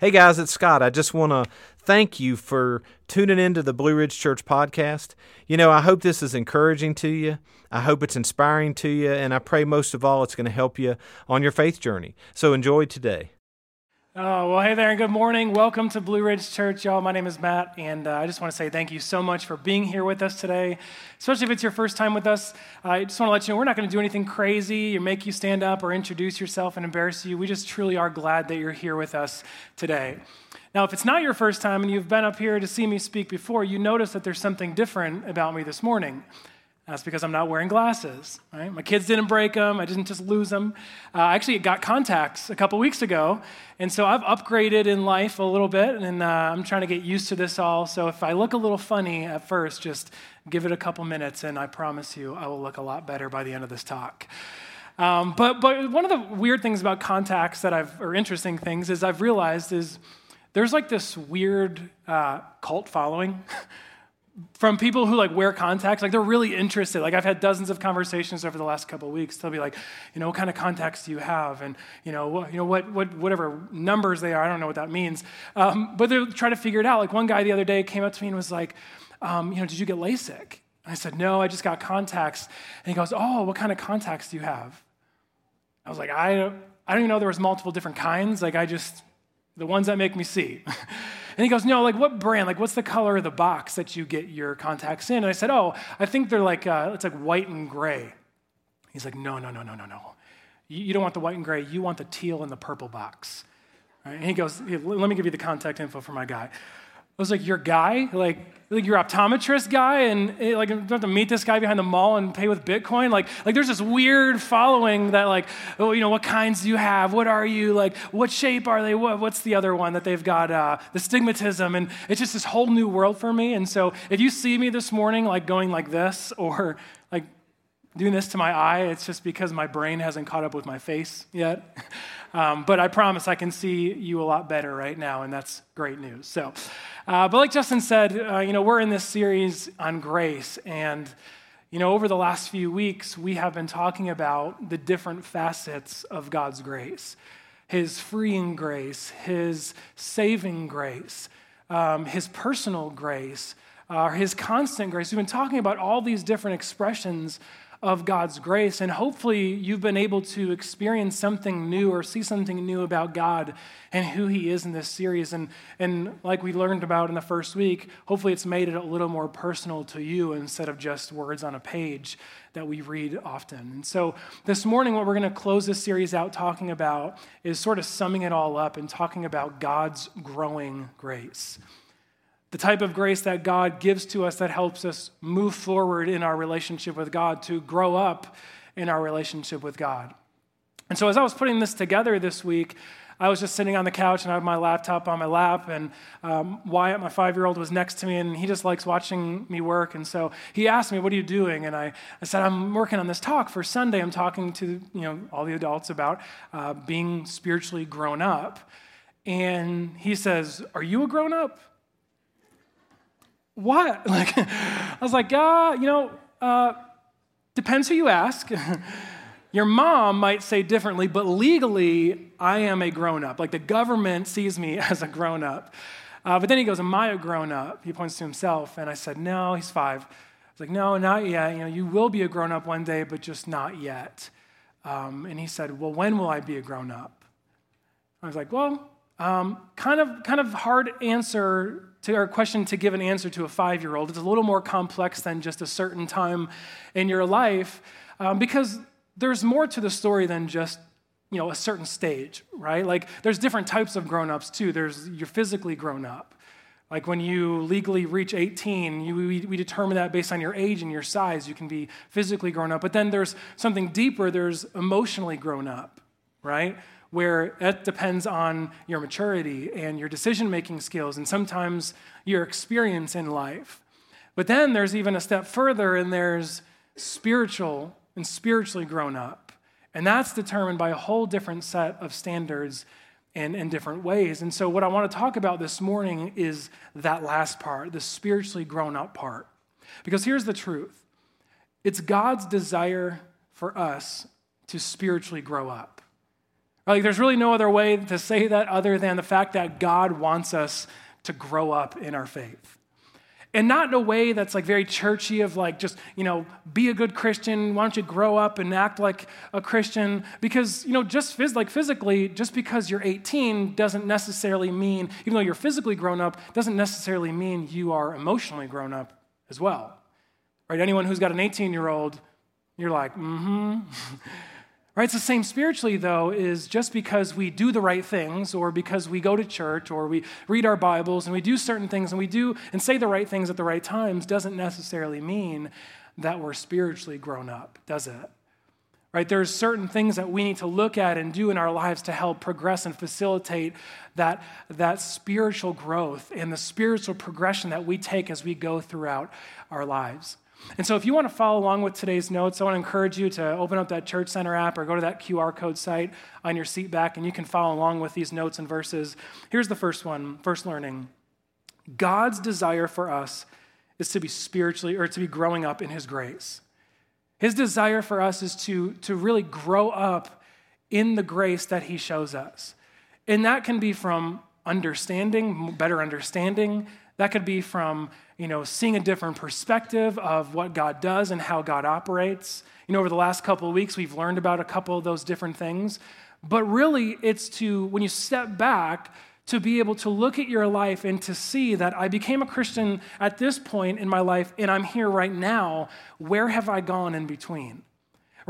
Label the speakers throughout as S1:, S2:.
S1: Hey guys, it's Scott. I just want to thank you for tuning in to the Blue Ridge Church podcast. You know, I hope this is encouraging to you. I hope it's inspiring to you. And I pray most of all, it's going to help you on your faith journey. So enjoy today.
S2: Oh, well, hey there, and good morning. Welcome to Blue Ridge Church, y'all. My name is Matt, and uh, I just want to say thank you so much for being here with us today, especially if it's your first time with us. Uh, I just want to let you know we're not going to do anything crazy or make you stand up or introduce yourself and embarrass you. We just truly are glad that you're here with us today. Now, if it's not your first time and you've been up here to see me speak before, you notice that there's something different about me this morning. That's because I'm not wearing glasses. Right? My kids didn't break them. I didn't just lose them. Uh, I actually got contacts a couple weeks ago, and so I've upgraded in life a little bit, and uh, I'm trying to get used to this all. So if I look a little funny at first, just give it a couple minutes, and I promise you, I will look a lot better by the end of this talk. Um, but but one of the weird things about contacts that I've or interesting things is I've realized is there's like this weird uh, cult following. from people who like wear contacts, like they're really interested. Like I've had dozens of conversations over the last couple of weeks. They'll be like, you know, what kind of contacts do you have, and you know, what, you know, what, what, whatever numbers they are. I don't know what that means, um, but they will try to figure it out. Like one guy the other day came up to me and was like, um, you know, did you get LASIK? And I said, no, I just got contacts. And he goes, oh, what kind of contacts do you have? I was like, I don't, I don't even know there was multiple different kinds. Like I just, the ones that make me see. And he goes, No, like what brand? Like what's the color of the box that you get your contacts in? And I said, Oh, I think they're like, uh, it's like white and gray. He's like, No, no, no, no, no, no. You, you don't want the white and gray. You want the teal and the purple box. Right? And he goes, Let me give you the contact info for my guy was like, your guy? Like, like your optometrist guy and it, eh, like you have to meet this guy behind the mall and pay with bitcoin like like there's this weird following that like oh you know what kinds do you have what are you like what shape are they what, what's the other one that they've got uh, the stigmatism and it's just this whole new world for me and so if you see me this morning like going like this or like doing this to my eye it's just because my brain hasn't caught up with my face yet um, but i promise i can see you a lot better right now and that's great news so uh, but like Justin said, uh, you know, we're in this series on grace. And, you know, over the last few weeks, we have been talking about the different facets of God's grace his freeing grace, his saving grace, um, his personal grace, uh, his constant grace. We've been talking about all these different expressions of God's grace. And hopefully, you've been able to experience something new or see something new about God and who He is in this series. And, and like we learned about in the first week, hopefully, it's made it a little more personal to you instead of just words on a page that we read often. And so, this morning, what we're going to close this series out talking about is sort of summing it all up and talking about God's growing grace the type of grace that God gives to us that helps us move forward in our relationship with God, to grow up in our relationship with God. And so, as I was putting this together this week, I was just sitting on the couch and I had my laptop on my lap, and um, Wyatt, my five year old, was next to me, and he just likes watching me work. And so he asked me, What are you doing? And I, I said, I'm working on this talk for Sunday. I'm talking to you know, all the adults about uh, being spiritually grown up. And he says, Are you a grown up? what? Like, I was like, ah, you know, uh, depends who you ask. Your mom might say differently, but legally, I am a grown up. Like the government sees me as a grown up. Uh, but then he goes, Am I a grown up? He points to himself. And I said, No, he's five. I was like, No, not yet. You know, you will be a grown up one day, but just not yet. Um, and he said, Well, when will I be a grown up? I was like, Well, um, kind of, kind of hard answer to our question to give an answer to a five year old. It's a little more complex than just a certain time in your life um, because there's more to the story than just you know a certain stage right like there's different types of grown-ups too there's you're physically grown up like when you legally reach 18, you, we, we, determine that based on your age and your size. You can be physically grown up. But then there's something deeper, there's emotionally grown up, right? where that depends on your maturity and your decision making skills and sometimes your experience in life. But then there's even a step further, and there's spiritual and spiritually grown up. And that's determined by a whole different set of standards and in different ways. And so, what I want to talk about this morning is that last part, the spiritually grown up part. Because here's the truth it's God's desire for us to spiritually grow up. Like, there's really no other way to say that other than the fact that God wants us to grow up in our faith. And not in a way that's like very churchy, of like just, you know, be a good Christian, why don't you grow up and act like a Christian? Because, you know, just phys- like physically, just because you're 18 doesn't necessarily mean, even though you're physically grown up, doesn't necessarily mean you are emotionally grown up as well. Right? Anyone who's got an 18 year old, you're like, mm hmm. Right? It's the same spiritually, though, is just because we do the right things, or because we go to church, or we read our Bibles, and we do certain things, and we do and say the right things at the right times, doesn't necessarily mean that we're spiritually grown up, does it? Right? There's certain things that we need to look at and do in our lives to help progress and facilitate that, that spiritual growth and the spiritual progression that we take as we go throughout our lives. And so, if you want to follow along with today's notes, I want to encourage you to open up that Church Center app or go to that QR code site on your seat back, and you can follow along with these notes and verses. Here's the first one first learning God's desire for us is to be spiritually or to be growing up in His grace. His desire for us is to, to really grow up in the grace that He shows us. And that can be from understanding, better understanding, that could be from, you know, seeing a different perspective of what God does and how God operates. You know, over the last couple of weeks, we've learned about a couple of those different things. But really, it's to, when you step back, to be able to look at your life and to see that I became a Christian at this point in my life and I'm here right now. Where have I gone in between?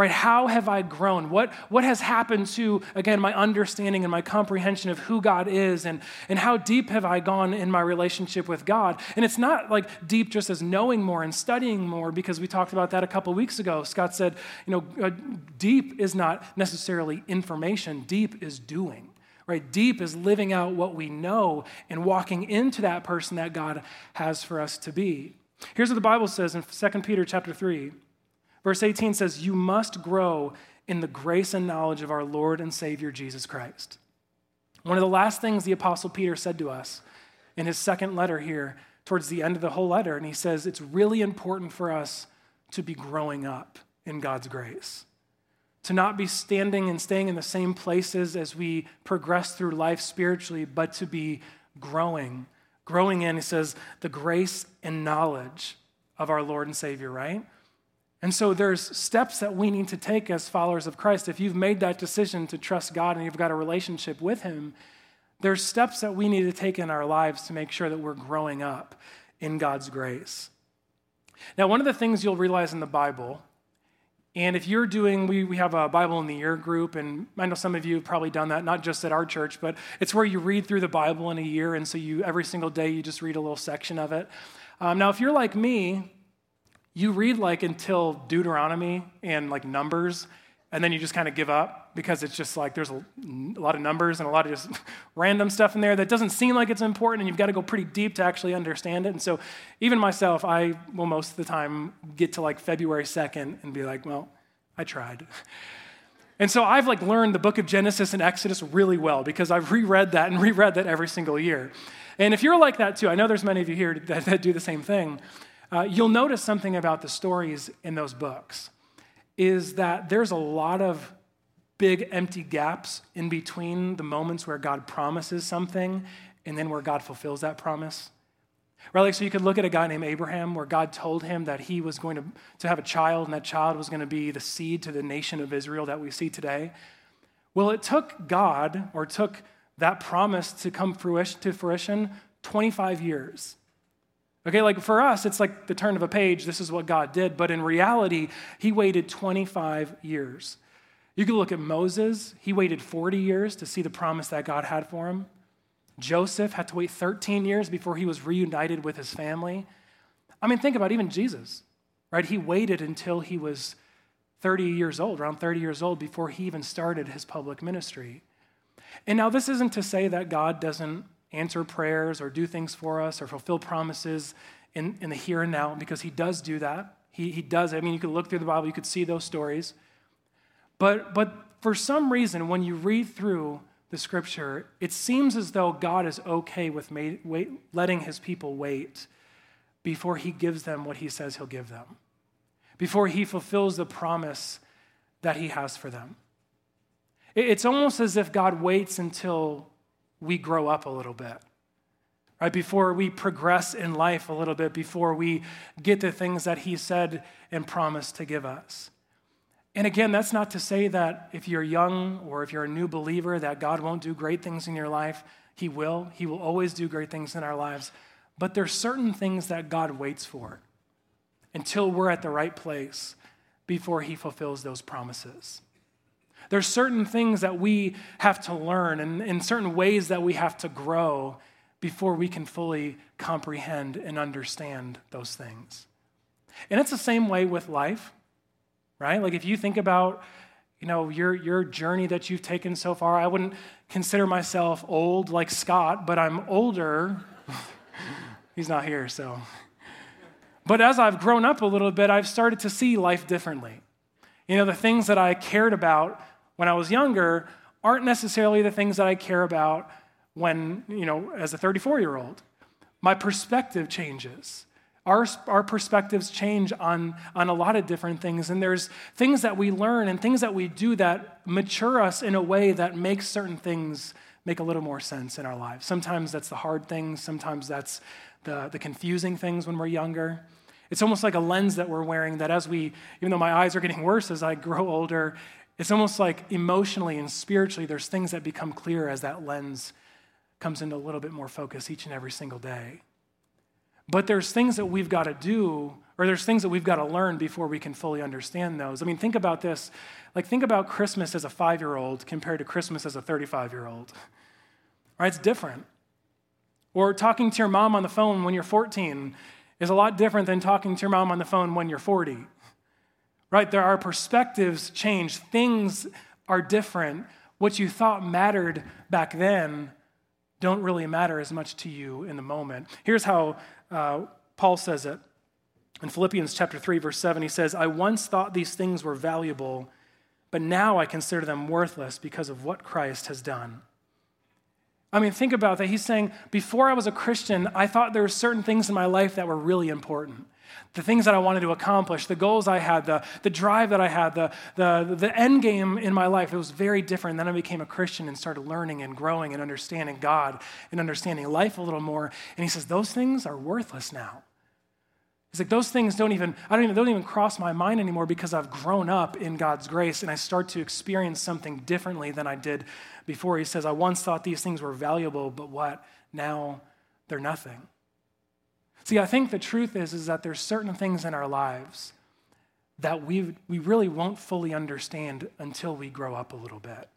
S2: right? How have I grown? What, what has happened to, again, my understanding and my comprehension of who God is and, and how deep have I gone in my relationship with God? And it's not like deep just as knowing more and studying more, because we talked about that a couple weeks ago. Scott said, you know, uh, deep is not necessarily information, deep is doing. Right? Deep is living out what we know and walking into that person that God has for us to be. Here's what the Bible says in 2 Peter chapter 3. Verse 18 says, You must grow in the grace and knowledge of our Lord and Savior Jesus Christ. One of the last things the Apostle Peter said to us in his second letter here, towards the end of the whole letter, and he says, It's really important for us to be growing up in God's grace, to not be standing and staying in the same places as we progress through life spiritually, but to be growing. Growing in, he says, the grace and knowledge of our Lord and Savior, right? And so there's steps that we need to take as followers of Christ. If you've made that decision to trust God and you've got a relationship with Him, there's steps that we need to take in our lives to make sure that we're growing up in God's grace. Now, one of the things you'll realize in the Bible, and if you're doing, we, we have a Bible in the Year group, and I know some of you have probably done that, not just at our church, but it's where you read through the Bible in a year, and so you every single day you just read a little section of it. Um, now, if you're like me, you read like until Deuteronomy and like Numbers, and then you just kind of give up because it's just like there's a, a lot of numbers and a lot of just random stuff in there that doesn't seem like it's important, and you've got to go pretty deep to actually understand it. And so, even myself, I will most of the time get to like February 2nd and be like, well, I tried. And so I've like learned the book of Genesis and Exodus really well because I've reread that and reread that every single year. And if you're like that too, I know there's many of you here that, that do the same thing. Uh, you'll notice something about the stories in those books is that there's a lot of big empty gaps in between the moments where God promises something and then where God fulfills that promise. Right? Like, so you could look at a guy named Abraham where God told him that he was going to, to have a child and that child was going to be the seed to the nation of Israel that we see today. Well, it took God or took that promise to come fruition, to fruition 25 years. Okay, like for us, it's like the turn of a page. This is what God did. But in reality, he waited 25 years. You can look at Moses, he waited 40 years to see the promise that God had for him. Joseph had to wait 13 years before he was reunited with his family. I mean, think about even Jesus, right? He waited until he was 30 years old, around 30 years old, before he even started his public ministry. And now, this isn't to say that God doesn't answer prayers or do things for us or fulfill promises in, in the here and now because he does do that. He, he does it. I mean, you could look through the Bible, you could see those stories. But, but for some reason, when you read through the scripture, it seems as though God is okay with made, wait, letting his people wait before he gives them what he says he'll give them, before he fulfills the promise that he has for them. It's almost as if God waits until we grow up a little bit, right? Before we progress in life a little bit, before we get the things that He said and promised to give us. And again, that's not to say that if you're young or if you're a new believer, that God won't do great things in your life. He will. He will always do great things in our lives. But there's certain things that God waits for until we're at the right place before He fulfills those promises. There's certain things that we have to learn and in certain ways that we have to grow before we can fully comprehend and understand those things. And it's the same way with life, right? Like if you think about you know your your journey that you've taken so far, I wouldn't consider myself old like Scott, but I'm older. He's not here, so. But as I've grown up a little bit, I've started to see life differently. You know, the things that I cared about when I was younger aren't necessarily the things that I care about when, you know, as a 34 year old. My perspective changes. Our, our perspectives change on, on a lot of different things. And there's things that we learn and things that we do that mature us in a way that makes certain things make a little more sense in our lives. Sometimes that's the hard things, sometimes that's the, the confusing things when we're younger. It's almost like a lens that we're wearing that as we, even though my eyes are getting worse as I grow older, it's almost like emotionally and spiritually, there's things that become clear as that lens comes into a little bit more focus each and every single day. But there's things that we've got to do, or there's things that we've got to learn before we can fully understand those. I mean, think about this. Like, think about Christmas as a five year old compared to Christmas as a 35 year old. Right? It's different. Or talking to your mom on the phone when you're 14 is a lot different than talking to your mom on the phone when you're 40 right? There are perspectives change, things are different. What you thought mattered back then don't really matter as much to you in the moment. Here's how uh, Paul says it in Philippians chapter 3 verse 7 he says, "I once thought these things were valuable, but now I consider them worthless because of what Christ has done." I mean, think about that. He's saying, before I was a Christian, I thought there were certain things in my life that were really important the things that I wanted to accomplish, the goals I had, the, the drive that I had, the, the, the end game in my life, it was very different. Then I became a Christian and started learning and growing and understanding God and understanding life a little more. And he says, Those things are worthless now. He's like, those things don't even, I don't even, don't even cross my mind anymore because I've grown up in God's grace and I start to experience something differently than I did before. He says, I once thought these things were valuable, but what? Now they're nothing. See, I think the truth is, is that there's certain things in our lives that we, we really won't fully understand until we grow up a little bit,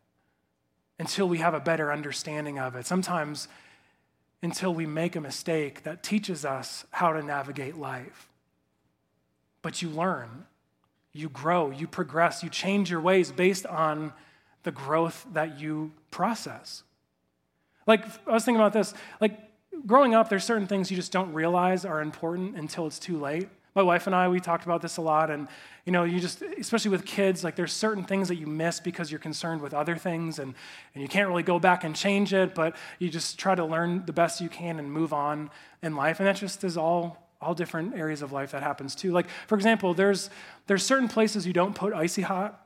S2: until we have a better understanding of it. Sometimes until we make a mistake that teaches us how to navigate life. But you learn, you grow, you progress, you change your ways based on the growth that you process. Like, I was thinking about this, like, growing up, there's certain things you just don't realize are important until it's too late. My wife and I, we talked about this a lot, and you know, you just, especially with kids, like there's certain things that you miss because you're concerned with other things, and, and you can't really go back and change it, but you just try to learn the best you can and move on in life, and that just is all all different areas of life that happens too. Like, for example, there's there's certain places you don't put icy hot,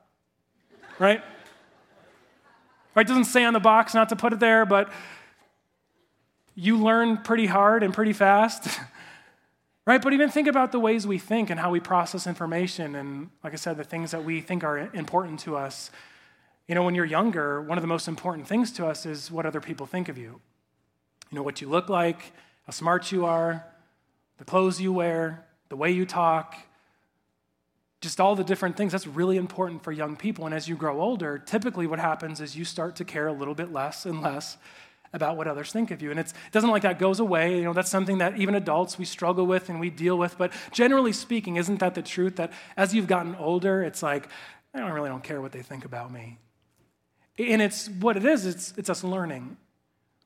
S2: right? right? It doesn't say on the box not to put it there, but you learn pretty hard and pretty fast. right? But even think about the ways we think and how we process information. And like I said, the things that we think are important to us. You know, when you're younger, one of the most important things to us is what other people think of you. You know, what you look like, how smart you are, the clothes you wear, the way you talk, just all the different things. That's really important for young people. And as you grow older, typically what happens is you start to care a little bit less and less about what others think of you. And it doesn't like that goes away. You know, that's something that even adults we struggle with and we deal with. But generally speaking, isn't that the truth? That as you've gotten older, it's like, I don't really don't care what they think about me. And it's what it is, it's, it's us learning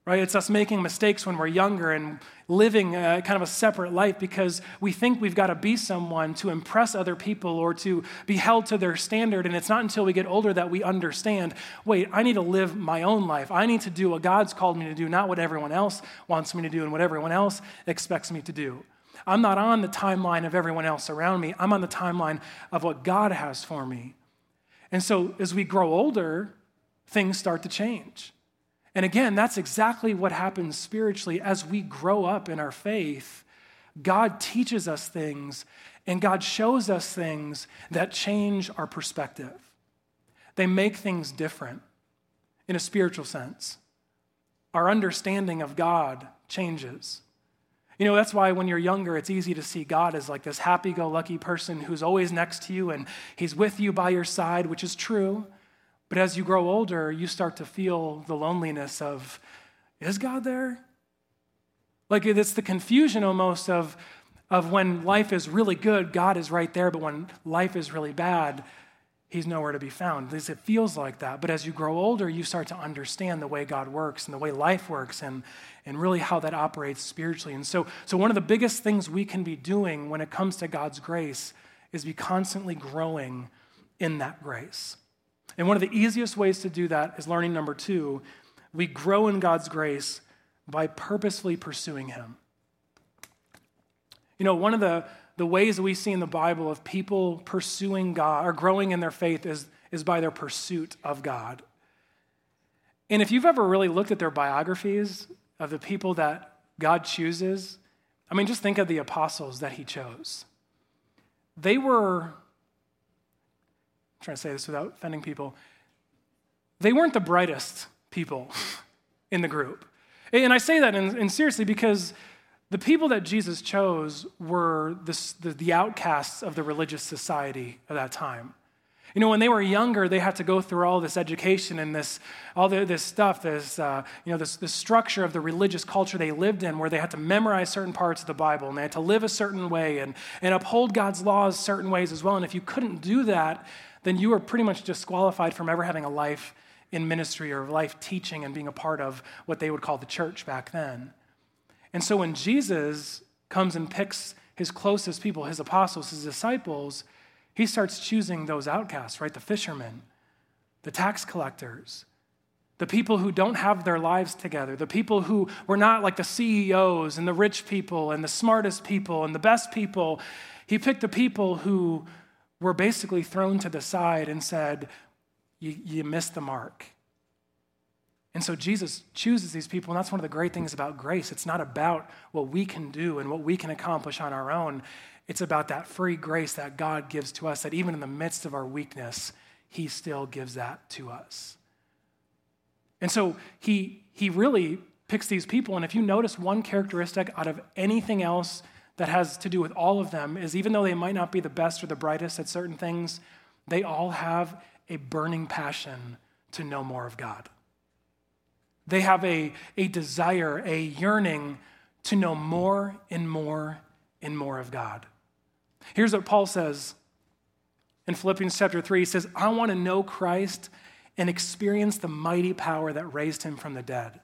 S2: right? It's us making mistakes when we're younger and living a, kind of a separate life because we think we've got to be someone to impress other people or to be held to their standard. And it's not until we get older that we understand wait, I need to live my own life. I need to do what God's called me to do, not what everyone else wants me to do and what everyone else expects me to do. I'm not on the timeline of everyone else around me. I'm on the timeline of what God has for me. And so, as we grow older, things start to change. And again, that's exactly what happens spiritually as we grow up in our faith. God teaches us things and God shows us things that change our perspective. They make things different in a spiritual sense. Our understanding of God changes. You know, that's why when you're younger, it's easy to see God as like this happy go lucky person who's always next to you and he's with you by your side, which is true. But as you grow older, you start to feel the loneliness of, is God there? Like it's the confusion almost of, of when life is really good, God is right there, but when life is really bad, He's nowhere to be found. At least it feels like that. But as you grow older, you start to understand the way God works and the way life works and, and really how that operates spiritually. And so, so, one of the biggest things we can be doing when it comes to God's grace is be constantly growing in that grace. And one of the easiest ways to do that is learning number two we grow in God's grace by purposefully pursuing Him. You know, one of the, the ways that we see in the Bible of people pursuing God or growing in their faith is, is by their pursuit of God. And if you've ever really looked at their biographies of the people that God chooses, I mean, just think of the apostles that He chose. They were trying to say this without offending people, they weren't the brightest people in the group. And I say that in, in seriously because the people that Jesus chose were the, the, the outcasts of the religious society of that time. You know, when they were younger, they had to go through all this education and this, all the, this stuff, this, uh, you know, this, this structure of the religious culture they lived in, where they had to memorize certain parts of the Bible and they had to live a certain way and, and uphold God's laws certain ways as well. And if you couldn't do that, then you are pretty much disqualified from ever having a life in ministry or life teaching and being a part of what they would call the church back then. And so when Jesus comes and picks his closest people, his apostles, his disciples, he starts choosing those outcasts, right? The fishermen, the tax collectors, the people who don't have their lives together, the people who were not like the CEOs and the rich people and the smartest people and the best people. He picked the people who were basically thrown to the side and said, You missed the mark. And so Jesus chooses these people, and that's one of the great things about grace. It's not about what we can do and what we can accomplish on our own. It's about that free grace that God gives to us, that even in the midst of our weakness, He still gives that to us. And so He, he really picks these people. And if you notice one characteristic out of anything else that has to do with all of them is even though they might not be the best or the brightest at certain things, they all have a burning passion to know more of God. They have a, a desire, a yearning to know more and more and more of God. Here's what Paul says in Philippians chapter 3 he says, I want to know Christ and experience the mighty power that raised him from the dead.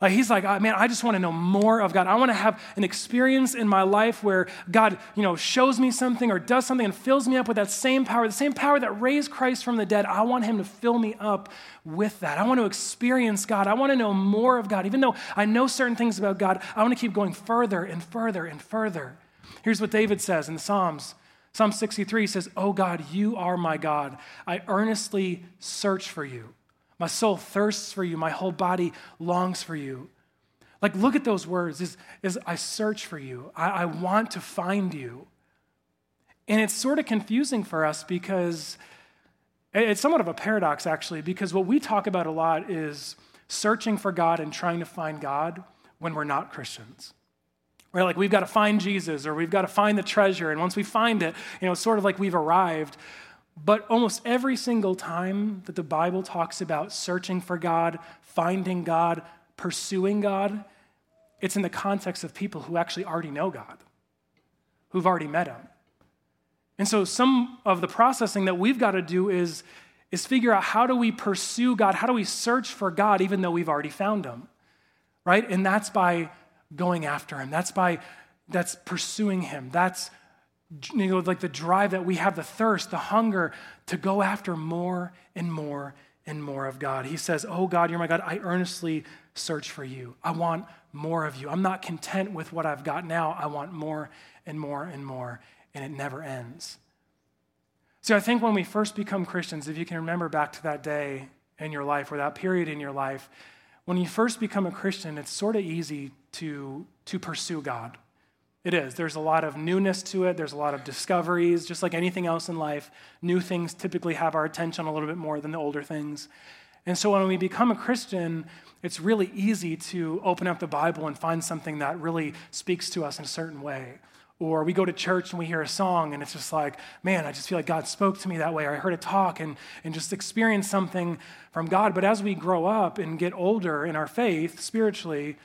S2: Like he's like, ah, man, I just want to know more of God. I want to have an experience in my life where God, you know, shows me something or does something and fills me up with that same power, the same power that raised Christ from the dead. I want him to fill me up with that. I want to experience God. I want to know more of God. Even though I know certain things about God, I want to keep going further and further and further. Here's what David says in the Psalms. Psalm 63 says, Oh God, you are my God. I earnestly search for you. My soul thirsts for you. My whole body longs for you. Like, look at those words is, is I search for you. I, I want to find you. And it's sort of confusing for us because it's somewhat of a paradox, actually, because what we talk about a lot is searching for God and trying to find God when we're not Christians. Right? Like, we've got to find Jesus or we've got to find the treasure. And once we find it, you know, it's sort of like we've arrived. But almost every single time that the Bible talks about searching for God, finding God, pursuing God, it's in the context of people who actually already know God, who've already met Him. And so some of the processing that we've got to do is, is figure out how do we pursue God? How do we search for God even though we've already found Him? Right? And that's by going after Him. That's by that's pursuing Him. That's you know, like the drive that we have, the thirst, the hunger to go after more and more and more of God. He says, Oh God, you're my God. I earnestly search for you. I want more of you. I'm not content with what I've got now. I want more and more and more, and it never ends. See, I think when we first become Christians, if you can remember back to that day in your life or that period in your life, when you first become a Christian, it's sort of easy to, to pursue God it is. There's a lot of newness to it, there's a lot of discoveries. Just like anything else in life, new things typically have our attention a little bit more than the older things. And so when we become a Christian, it's really easy to open up the Bible and find something that really speaks to us in a certain way. Or we go to church and we hear a song, and it's just like, man, I just feel like God spoke to me that way, or I heard a talk and, and just experience something from God. But as we grow up and get older in our faith spiritually,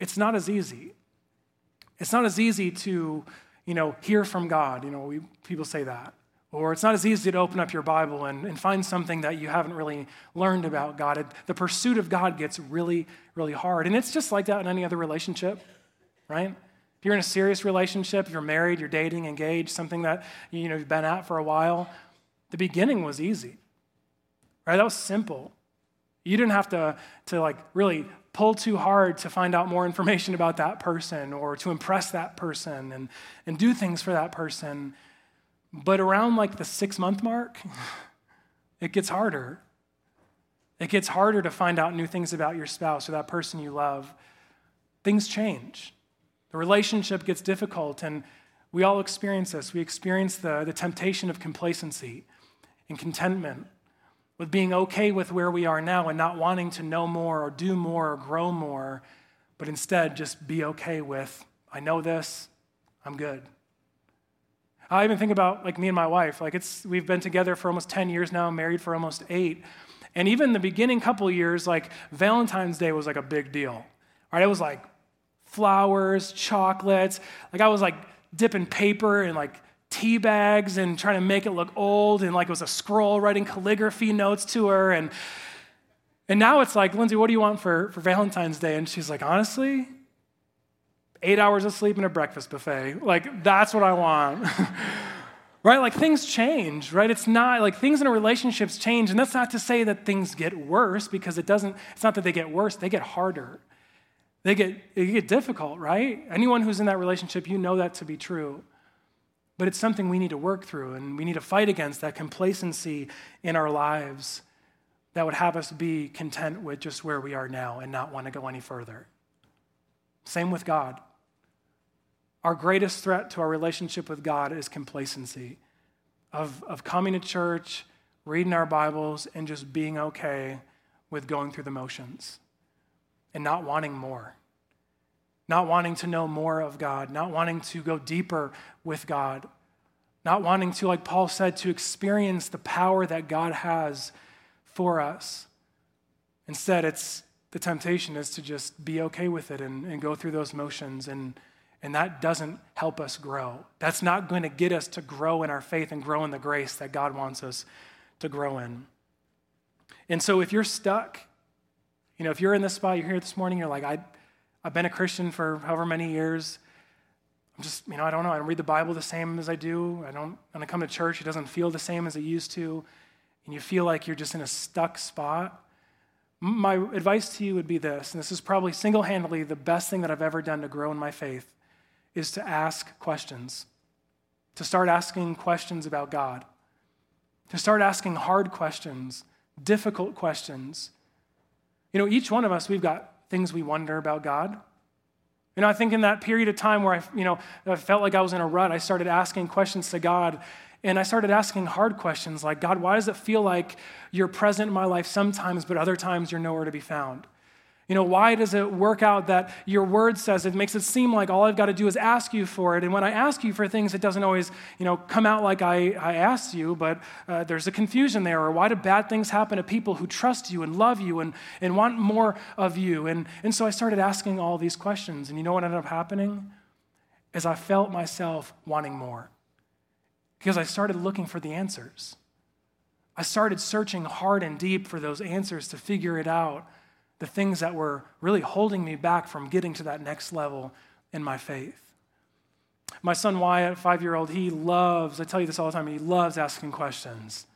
S2: it's not as easy. It's not as easy to, you know, hear from God. You know, we, people say that. Or it's not as easy to open up your Bible and, and find something that you haven't really learned about God. It, the pursuit of God gets really, really hard. And it's just like that in any other relationship, right? If you're in a serious relationship, you're married, you're dating, engaged, something that you know, you've been at for a while, the beginning was easy, right? That was simple. You didn't have to, to like really pull too hard to find out more information about that person or to impress that person and, and do things for that person. But around like the six month mark, it gets harder. It gets harder to find out new things about your spouse or that person you love. Things change. The relationship gets difficult, and we all experience this. We experience the, the temptation of complacency and contentment with being okay with where we are now and not wanting to know more or do more or grow more, but instead just be okay with, I know this, I'm good. I even think about like me and my wife, like it's we've been together for almost 10 years now, married for almost 8. And even the beginning couple years like Valentine's Day was like a big deal. right? It was like flowers, chocolates. Like I was like dipping paper and like tea bags and trying to make it look old and like it was a scroll writing calligraphy notes to her. And, and now it's like, Lindsay, what do you want for, for Valentine's Day? And she's like, honestly, eight hours of sleep and a breakfast buffet. Like, that's what I want. right? Like, things change, right? It's not like things in a relationship's change. And that's not to say that things get worse because it doesn't, it's not that they get worse, they get harder. They get, they get difficult, right? Anyone who's in that relationship, you know that to be true. But it's something we need to work through, and we need to fight against that complacency in our lives that would have us be content with just where we are now and not want to go any further. Same with God. Our greatest threat to our relationship with God is complacency of, of coming to church, reading our Bibles, and just being okay with going through the motions and not wanting more not wanting to know more of God, not wanting to go deeper with God, not wanting to, like Paul said, to experience the power that God has for us. Instead, it's the temptation is to just be okay with it and, and go through those motions and and that doesn't help us grow. That's not going to get us to grow in our faith and grow in the grace that God wants us to grow in. And so if you're stuck, you know, if you're in this spot, you're here this morning, you're like, I, I've been a Christian for however many years. I'm just, you know, I don't know. I don't read the Bible the same as I do. I don't, when I come to church, it doesn't feel the same as it used to. And you feel like you're just in a stuck spot. My advice to you would be this, and this is probably single handedly the best thing that I've ever done to grow in my faith, is to ask questions, to start asking questions about God, to start asking hard questions, difficult questions. You know, each one of us, we've got things we wonder about God. You know, I think in that period of time where I, you know, I felt like I was in a rut, I started asking questions to God, and I started asking hard questions like, God, why does it feel like you're present in my life sometimes, but other times you're nowhere to be found? You know, why does it work out that your word says it makes it seem like all I've got to do is ask you for it? And when I ask you for things, it doesn't always, you know, come out like I, I asked you, but uh, there's a confusion there. Or why do bad things happen to people who trust you and love you and, and want more of you? And, and so I started asking all these questions. And you know what ended up happening? Is I felt myself wanting more because I started looking for the answers. I started searching hard and deep for those answers to figure it out the things that were really holding me back from getting to that next level in my faith. My son Wyatt, five year old, he loves, I tell you this all the time, he loves asking questions.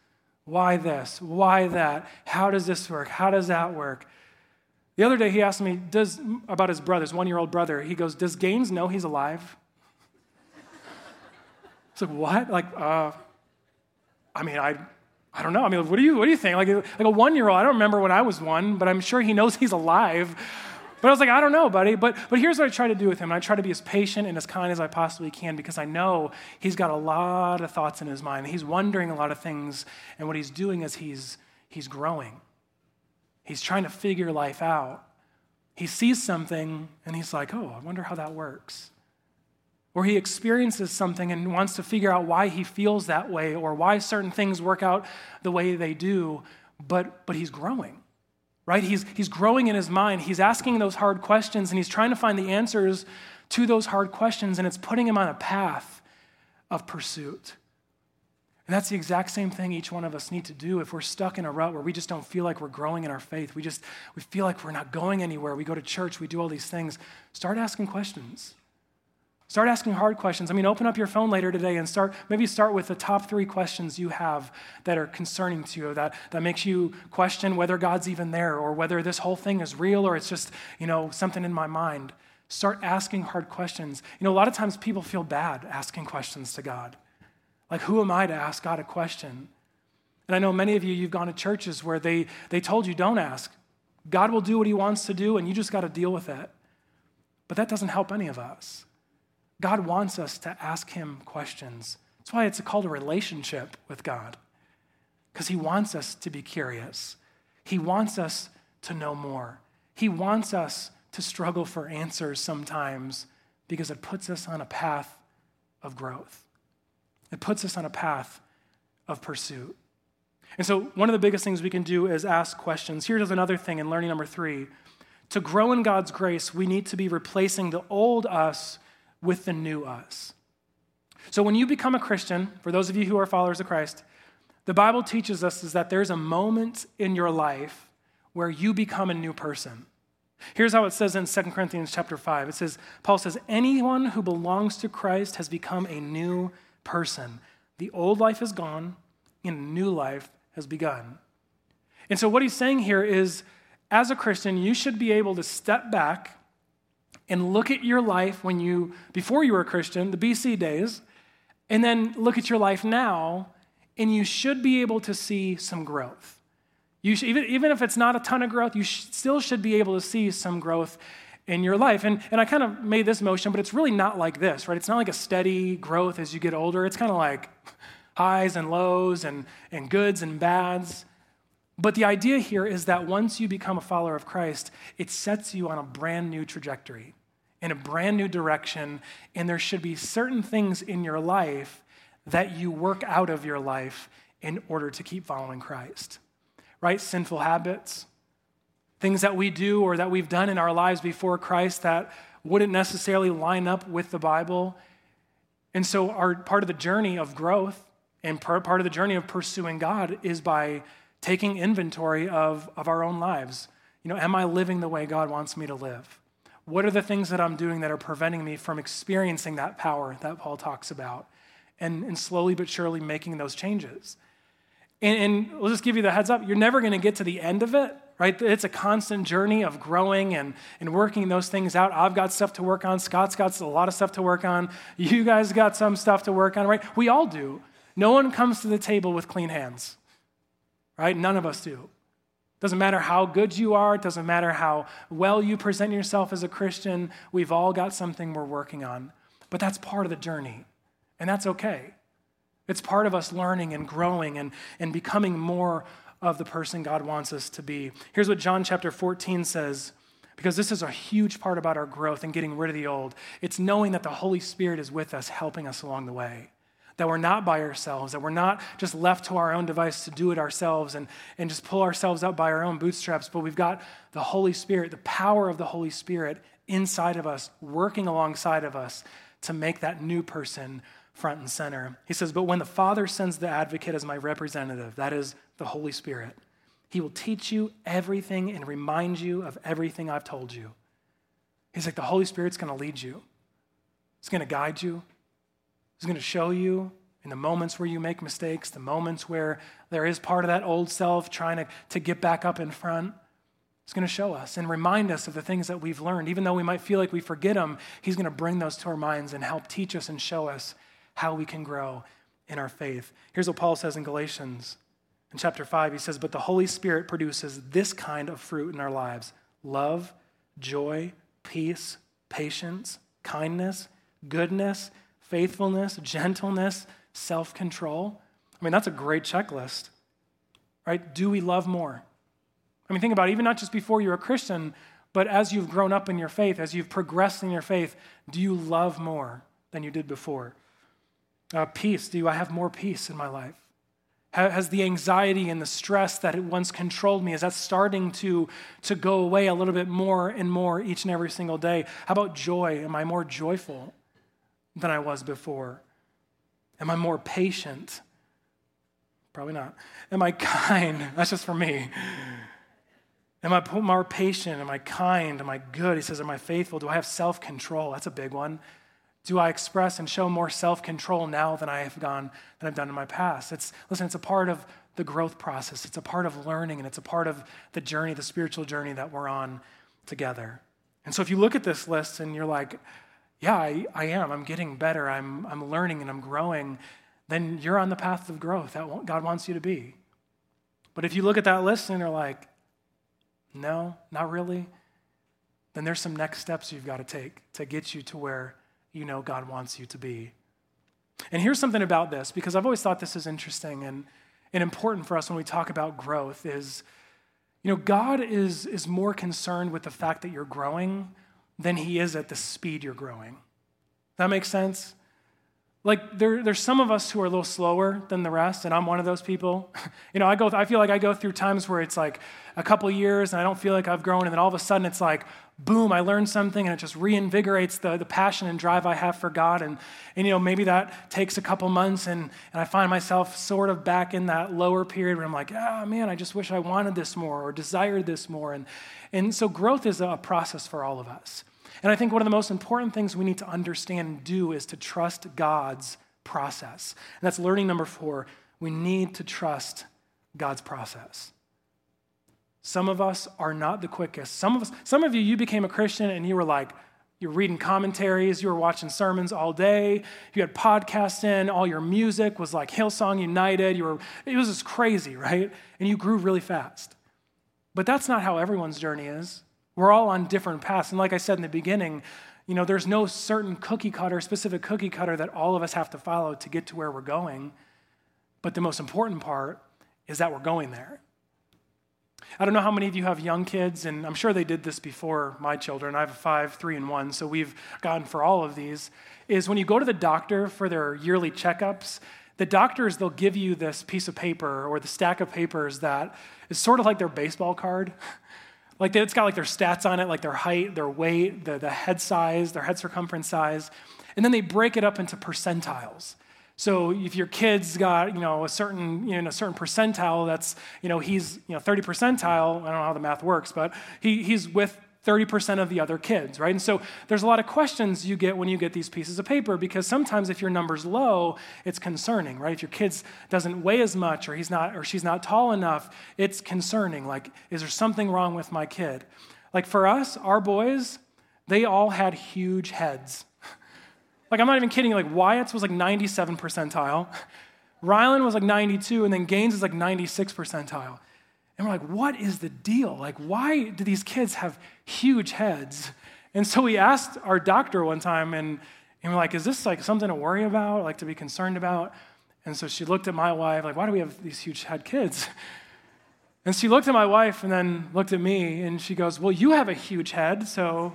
S2: Why this? Why that? How does this work? How does that work? The other day he asked me does, about his brother, his one year old brother. He goes, Does Gaines know he's alive? It's like, What? Like, uh, I mean, I I don't know. I mean, what do you, what do you think? Like, like a one year old, I don't remember when I was one, but I'm sure he knows he's alive. But I was like, I don't know, buddy. But, but here's what I try to do with him. I try to be as patient and as kind as I possibly can because I know he's got a lot of thoughts in his mind. He's wondering a lot of things. And what he's doing is he's, he's growing, he's trying to figure life out. He sees something and he's like, oh, I wonder how that works where he experiences something and wants to figure out why he feels that way or why certain things work out the way they do, but, but he's growing, right? He's, he's growing in his mind. He's asking those hard questions and he's trying to find the answers to those hard questions, and it's putting him on a path of pursuit. And that's the exact same thing each one of us need to do if we're stuck in a rut where we just don't feel like we're growing in our faith. We just we feel like we're not going anywhere. We go to church, we do all these things. Start asking questions. Start asking hard questions. I mean, open up your phone later today and start, maybe start with the top three questions you have that are concerning to you, that, that makes you question whether God's even there or whether this whole thing is real or it's just, you know, something in my mind. Start asking hard questions. You know, a lot of times people feel bad asking questions to God. Like, who am I to ask God a question? And I know many of you, you've gone to churches where they, they told you, don't ask. God will do what he wants to do, and you just got to deal with it. But that doesn't help any of us. God wants us to ask Him questions. That's why it's called a relationship with God, because He wants us to be curious. He wants us to know more. He wants us to struggle for answers sometimes because it puts us on a path of growth, it puts us on a path of pursuit. And so, one of the biggest things we can do is ask questions. Here's another thing in learning number three to grow in God's grace, we need to be replacing the old us with the new us. So when you become a Christian, for those of you who are followers of Christ, the Bible teaches us is that there's a moment in your life where you become a new person. Here's how it says in 2 Corinthians chapter 5. It says, Paul says, anyone who belongs to Christ has become a new person. The old life is gone, and a new life has begun. And so what he's saying here is, as a Christian, you should be able to step back and look at your life when you, before you were a Christian, the BC days, and then look at your life now, and you should be able to see some growth. You should, even, even if it's not a ton of growth, you sh- still should be able to see some growth in your life. And, and I kind of made this motion, but it's really not like this, right? It's not like a steady growth as you get older. It's kind of like highs and lows and, and goods and bads. But the idea here is that once you become a follower of Christ, it sets you on a brand new trajectory in a brand new direction, and there should be certain things in your life that you work out of your life in order to keep following Christ, right? Sinful habits, things that we do or that we've done in our lives before Christ that wouldn't necessarily line up with the Bible. And so, our part of the journey of growth and part of the journey of pursuing God is by taking inventory of, of our own lives. You know, am I living the way God wants me to live? What are the things that I'm doing that are preventing me from experiencing that power that Paul talks about? And, and slowly but surely making those changes. And, and we'll just give you the heads up you're never going to get to the end of it, right? It's a constant journey of growing and, and working those things out. I've got stuff to work on. Scott's got a lot of stuff to work on. You guys got some stuff to work on, right? We all do. No one comes to the table with clean hands, right? None of us do. Doesn't matter how good you are, it doesn't matter how well you present yourself as a Christian, we've all got something we're working on. But that's part of the journey, and that's okay. It's part of us learning and growing and, and becoming more of the person God wants us to be. Here's what John chapter 14 says, because this is a huge part about our growth and getting rid of the old. It's knowing that the Holy Spirit is with us, helping us along the way that we're not by ourselves, that we're not just left to our own device to do it ourselves and, and just pull ourselves up by our own bootstraps, but we've got the Holy Spirit, the power of the Holy Spirit inside of us, working alongside of us to make that new person front and center. He says, But when the Father sends the advocate as my representative, that is the Holy Spirit, he will teach you everything and remind you of everything I've told you. He's like, The Holy Spirit's going to lead you, it's going to guide you, He's going to show you in the moments where you make mistakes, the moments where there is part of that old self trying to, to get back up in front. He's going to show us and remind us of the things that we've learned. Even though we might feel like we forget them, He's going to bring those to our minds and help teach us and show us how we can grow in our faith. Here's what Paul says in Galatians. In chapter 5, he says, But the Holy Spirit produces this kind of fruit in our lives love, joy, peace, patience, kindness, goodness faithfulness, gentleness, self control. I mean, that's a great checklist, right? Do we love more? I mean, think about it, even not just before you're a Christian, but as you've grown up in your faith, as you've progressed in your faith, do you love more than you did before? Uh, peace, do I have more peace in my life? Has the anxiety and the stress that it once controlled me, is that starting to, to go away a little bit more and more each and every single day? How about joy? Am I more joyful? than I was before? Am I more patient? Probably not. Am I kind? That's just for me. Am I more patient? Am I kind? Am I good? He says, Am I faithful? Do I have self control? That's a big one. Do I express and show more self control now than I have gone than I've done in my past? It's listen, it's a part of the growth process. It's a part of learning and it's a part of the journey, the spiritual journey that we're on together. And so if you look at this list and you're like, yeah, I, I am. I'm getting better. I'm, I'm learning and I'm growing, then you're on the path of growth that God wants you to be. But if you look at that list and you're like, no, not really, then there's some next steps you've got to take to get you to where you know God wants you to be. And here's something about this, because I've always thought this is interesting and, and important for us when we talk about growth is, you know, God is, is more concerned with the fact that you're growing than he is at the speed you're growing. That makes sense? Like there, there's some of us who are a little slower than the rest, and I'm one of those people. you know, I go, I feel like I go through times where it's like a couple years, and I don't feel like I've grown, and then all of a sudden it's like, boom, I learned something, and it just reinvigorates the, the passion and drive I have for God, and and you know maybe that takes a couple months, and and I find myself sort of back in that lower period where I'm like, ah, oh, man, I just wish I wanted this more or desired this more, and and so growth is a process for all of us. And I think one of the most important things we need to understand and do is to trust God's process. And that's learning number four. We need to trust God's process. Some of us are not the quickest. Some of us, some of you, you became a Christian and you were like, you're reading commentaries, you were watching sermons all day, you had podcasts in, all your music was like Hillsong United, you were it was just crazy, right? And you grew really fast. But that's not how everyone's journey is. We're all on different paths. And like I said in the beginning, you know, there's no certain cookie cutter, specific cookie cutter that all of us have to follow to get to where we're going. But the most important part is that we're going there. I don't know how many of you have young kids, and I'm sure they did this before my children. I have a five, three, and one, so we've gone for all of these. Is when you go to the doctor for their yearly checkups, the doctors, they'll give you this piece of paper or the stack of papers that is sort of like their baseball card. Like it's got like their stats on it, like their height, their weight, the, the head size, their head circumference size. And then they break it up into percentiles. So if your kid's got, you know, a certain, you know, a certain percentile, that's, you know, he's, you know, 30 percentile, I don't know how the math works, but he, he's with 30% of the other kids, right? And so there's a lot of questions you get when you get these pieces of paper because sometimes if your number's low, it's concerning, right? If your kid doesn't weigh as much or he's not or she's not tall enough, it's concerning. Like, is there something wrong with my kid? Like for us, our boys, they all had huge heads. like I'm not even kidding, like Wyatt's was like 97 percentile. Rylan was like 92, and then Gaines is like 96 percentile. And we're like, what is the deal? Like, why do these kids have huge heads? And so we asked our doctor one time, and, and we're like, is this like something to worry about, like to be concerned about? And so she looked at my wife, like, why do we have these huge head kids? And she looked at my wife and then looked at me, and she goes, Well, you have a huge head, so.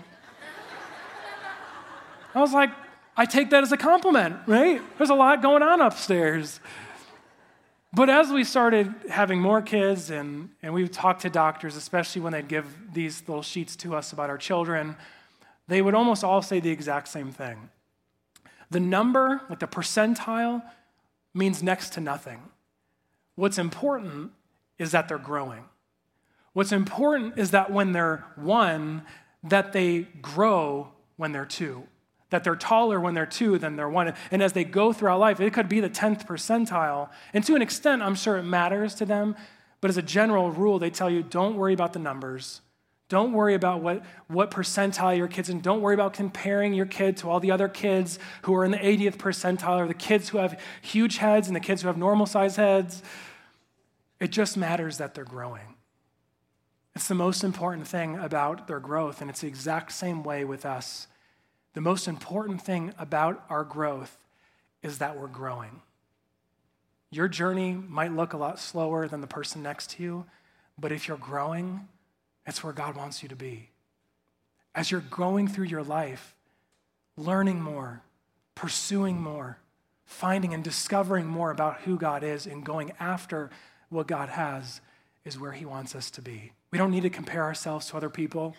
S2: I was like, I take that as a compliment, right? There's a lot going on upstairs. But as we started having more kids, and, and we would talk to doctors, especially when they'd give these little sheets to us about our children, they would almost all say the exact same thing. The number, like the percentile, means next to nothing. What's important is that they're growing. What's important is that when they're one, that they grow when they're two that they're taller when they're two than they're one. And as they go throughout life, it could be the 10th percentile. And to an extent, I'm sure it matters to them. But as a general rule, they tell you don't worry about the numbers. Don't worry about what, what percentile your kid's in. Don't worry about comparing your kid to all the other kids who are in the 80th percentile or the kids who have huge heads and the kids who have normal size heads. It just matters that they're growing. It's the most important thing about their growth, and it's the exact same way with us the most important thing about our growth is that we're growing. Your journey might look a lot slower than the person next to you, but if you're growing, it's where God wants you to be. As you're growing through your life, learning more, pursuing more, finding and discovering more about who God is and going after what God has is where He wants us to be. We don't need to compare ourselves to other people.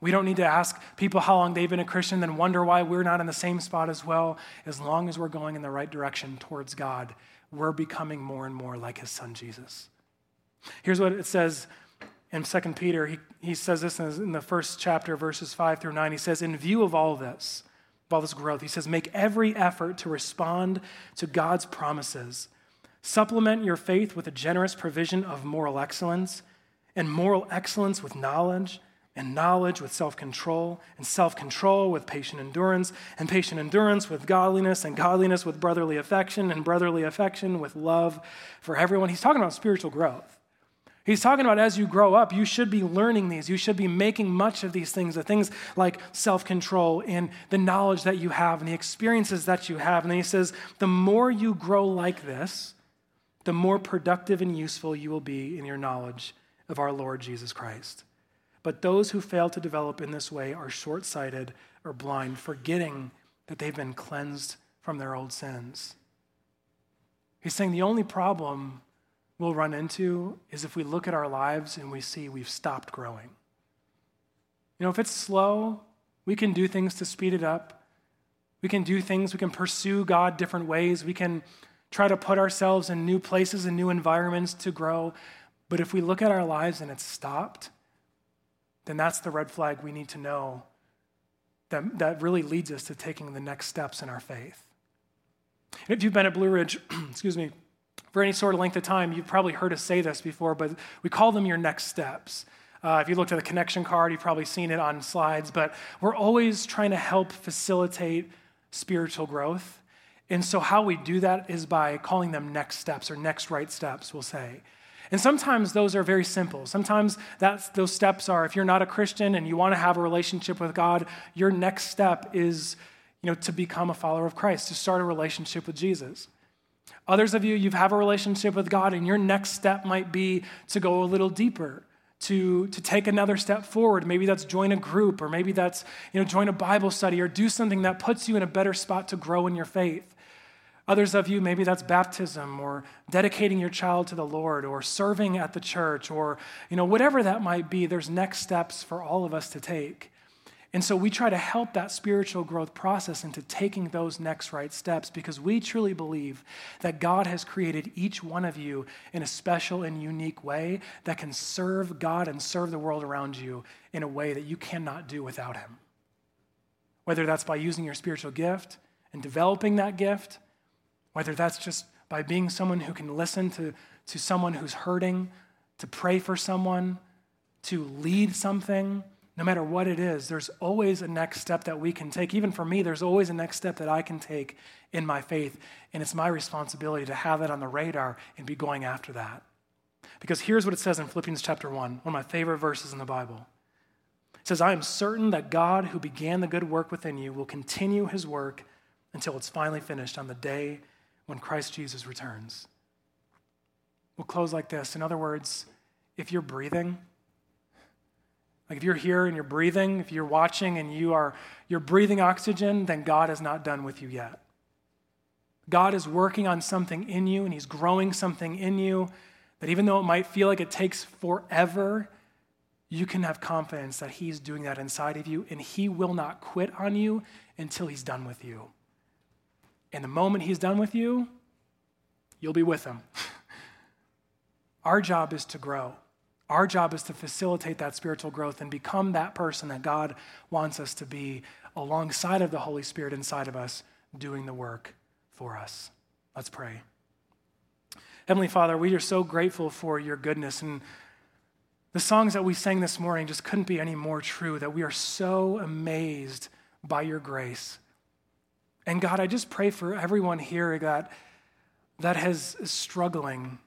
S2: We don't need to ask people how long they've been a Christian, then wonder why we're not in the same spot as well. As long as we're going in the right direction towards God, we're becoming more and more like his son Jesus. Here's what it says in 2 Peter. He, he says this in the first chapter, verses 5 through 9. He says, In view of all this, of all this growth, he says, Make every effort to respond to God's promises. Supplement your faith with a generous provision of moral excellence, and moral excellence with knowledge and knowledge with self control, and self control with patient endurance, and patient endurance with godliness, and godliness with brotherly affection, and brotherly affection with love for everyone. He's talking about spiritual growth. He's talking about as you grow up, you should be learning these. You should be making much of these things, the things like self control and the knowledge that you have and the experiences that you have. And then he says, the more you grow like this, the more productive and useful you will be in your knowledge of our Lord Jesus Christ. But those who fail to develop in this way are short sighted or blind, forgetting that they've been cleansed from their old sins. He's saying the only problem we'll run into is if we look at our lives and we see we've stopped growing. You know, if it's slow, we can do things to speed it up. We can do things, we can pursue God different ways. We can try to put ourselves in new places and new environments to grow. But if we look at our lives and it's stopped, then that's the red flag we need to know that, that really leads us to taking the next steps in our faith. And if you've been at Blue Ridge, excuse me, for any sort of length of time, you've probably heard us say this before, but we call them your next steps. Uh, if you looked at the connection card, you've probably seen it on slides, but we're always trying to help facilitate spiritual growth. And so, how we do that is by calling them next steps or next right steps, we'll say. And sometimes those are very simple. Sometimes that's, those steps are if you're not a Christian and you want to have a relationship with God, your next step is you know, to become a follower of Christ, to start a relationship with Jesus. Others of you, you have a relationship with God, and your next step might be to go a little deeper, to, to take another step forward. Maybe that's join a group, or maybe that's you know, join a Bible study, or do something that puts you in a better spot to grow in your faith. Others of you, maybe that's baptism or dedicating your child to the Lord or serving at the church or, you know, whatever that might be, there's next steps for all of us to take. And so we try to help that spiritual growth process into taking those next right steps because we truly believe that God has created each one of you in a special and unique way that can serve God and serve the world around you in a way that you cannot do without Him. Whether that's by using your spiritual gift and developing that gift, whether that's just by being someone who can listen to, to someone who's hurting, to pray for someone, to lead something, no matter what it is, there's always a next step that we can take. Even for me, there's always a next step that I can take in my faith. And it's my responsibility to have that on the radar and be going after that. Because here's what it says in Philippians chapter 1, one of my favorite verses in the Bible. It says, I am certain that God who began the good work within you will continue his work until it's finally finished on the day when Christ Jesus returns. We'll close like this. In other words, if you're breathing, like if you're here and you're breathing, if you're watching and you are you're breathing oxygen, then God is not done with you yet. God is working on something in you and he's growing something in you that even though it might feel like it takes forever, you can have confidence that he's doing that inside of you and he will not quit on you until he's done with you. And the moment he's done with you, you'll be with him. Our job is to grow. Our job is to facilitate that spiritual growth and become that person that God wants us to be alongside of the Holy Spirit inside of us, doing the work for us. Let's pray. Heavenly Father, we are so grateful for your goodness. And the songs that we sang this morning just couldn't be any more true that we are so amazed by your grace. And God, I just pray for everyone here that, that has, struggling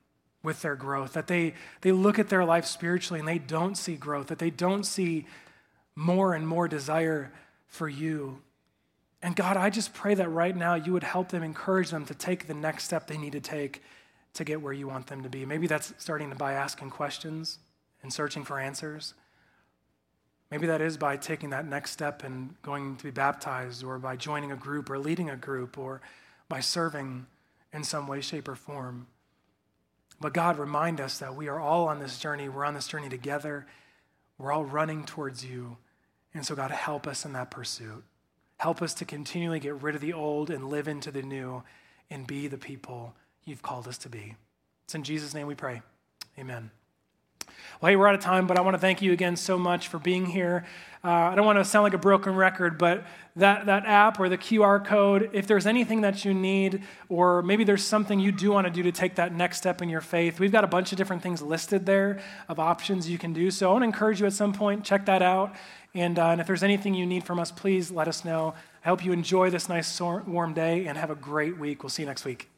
S2: with their growth, that they, they look at their life spiritually and they don't see growth, that they don't see more and more desire for you. And God, I just pray that right now you would help them, encourage them to take the next step they need to take to get where you want them to be. Maybe that's starting to by asking questions and searching for answers. Maybe that is by taking that next step and going to be baptized, or by joining a group, or leading a group, or by serving in some way, shape, or form. But God, remind us that we are all on this journey. We're on this journey together. We're all running towards you. And so, God, help us in that pursuit. Help us to continually get rid of the old and live into the new and be the people you've called us to be. It's in Jesus' name we pray. Amen. Well, hey, we're out of time, but I want to thank you again so much for being here. Uh, I don't want to sound like a broken record, but that, that app or the QR code, if there's anything that you need, or maybe there's something you do want to do to take that next step in your faith, we've got a bunch of different things listed there of options you can do. So I want to encourage you at some point, check that out. And, uh, and if there's anything you need from us, please let us know. I hope you enjoy this nice, warm day and have a great week. We'll see you next week.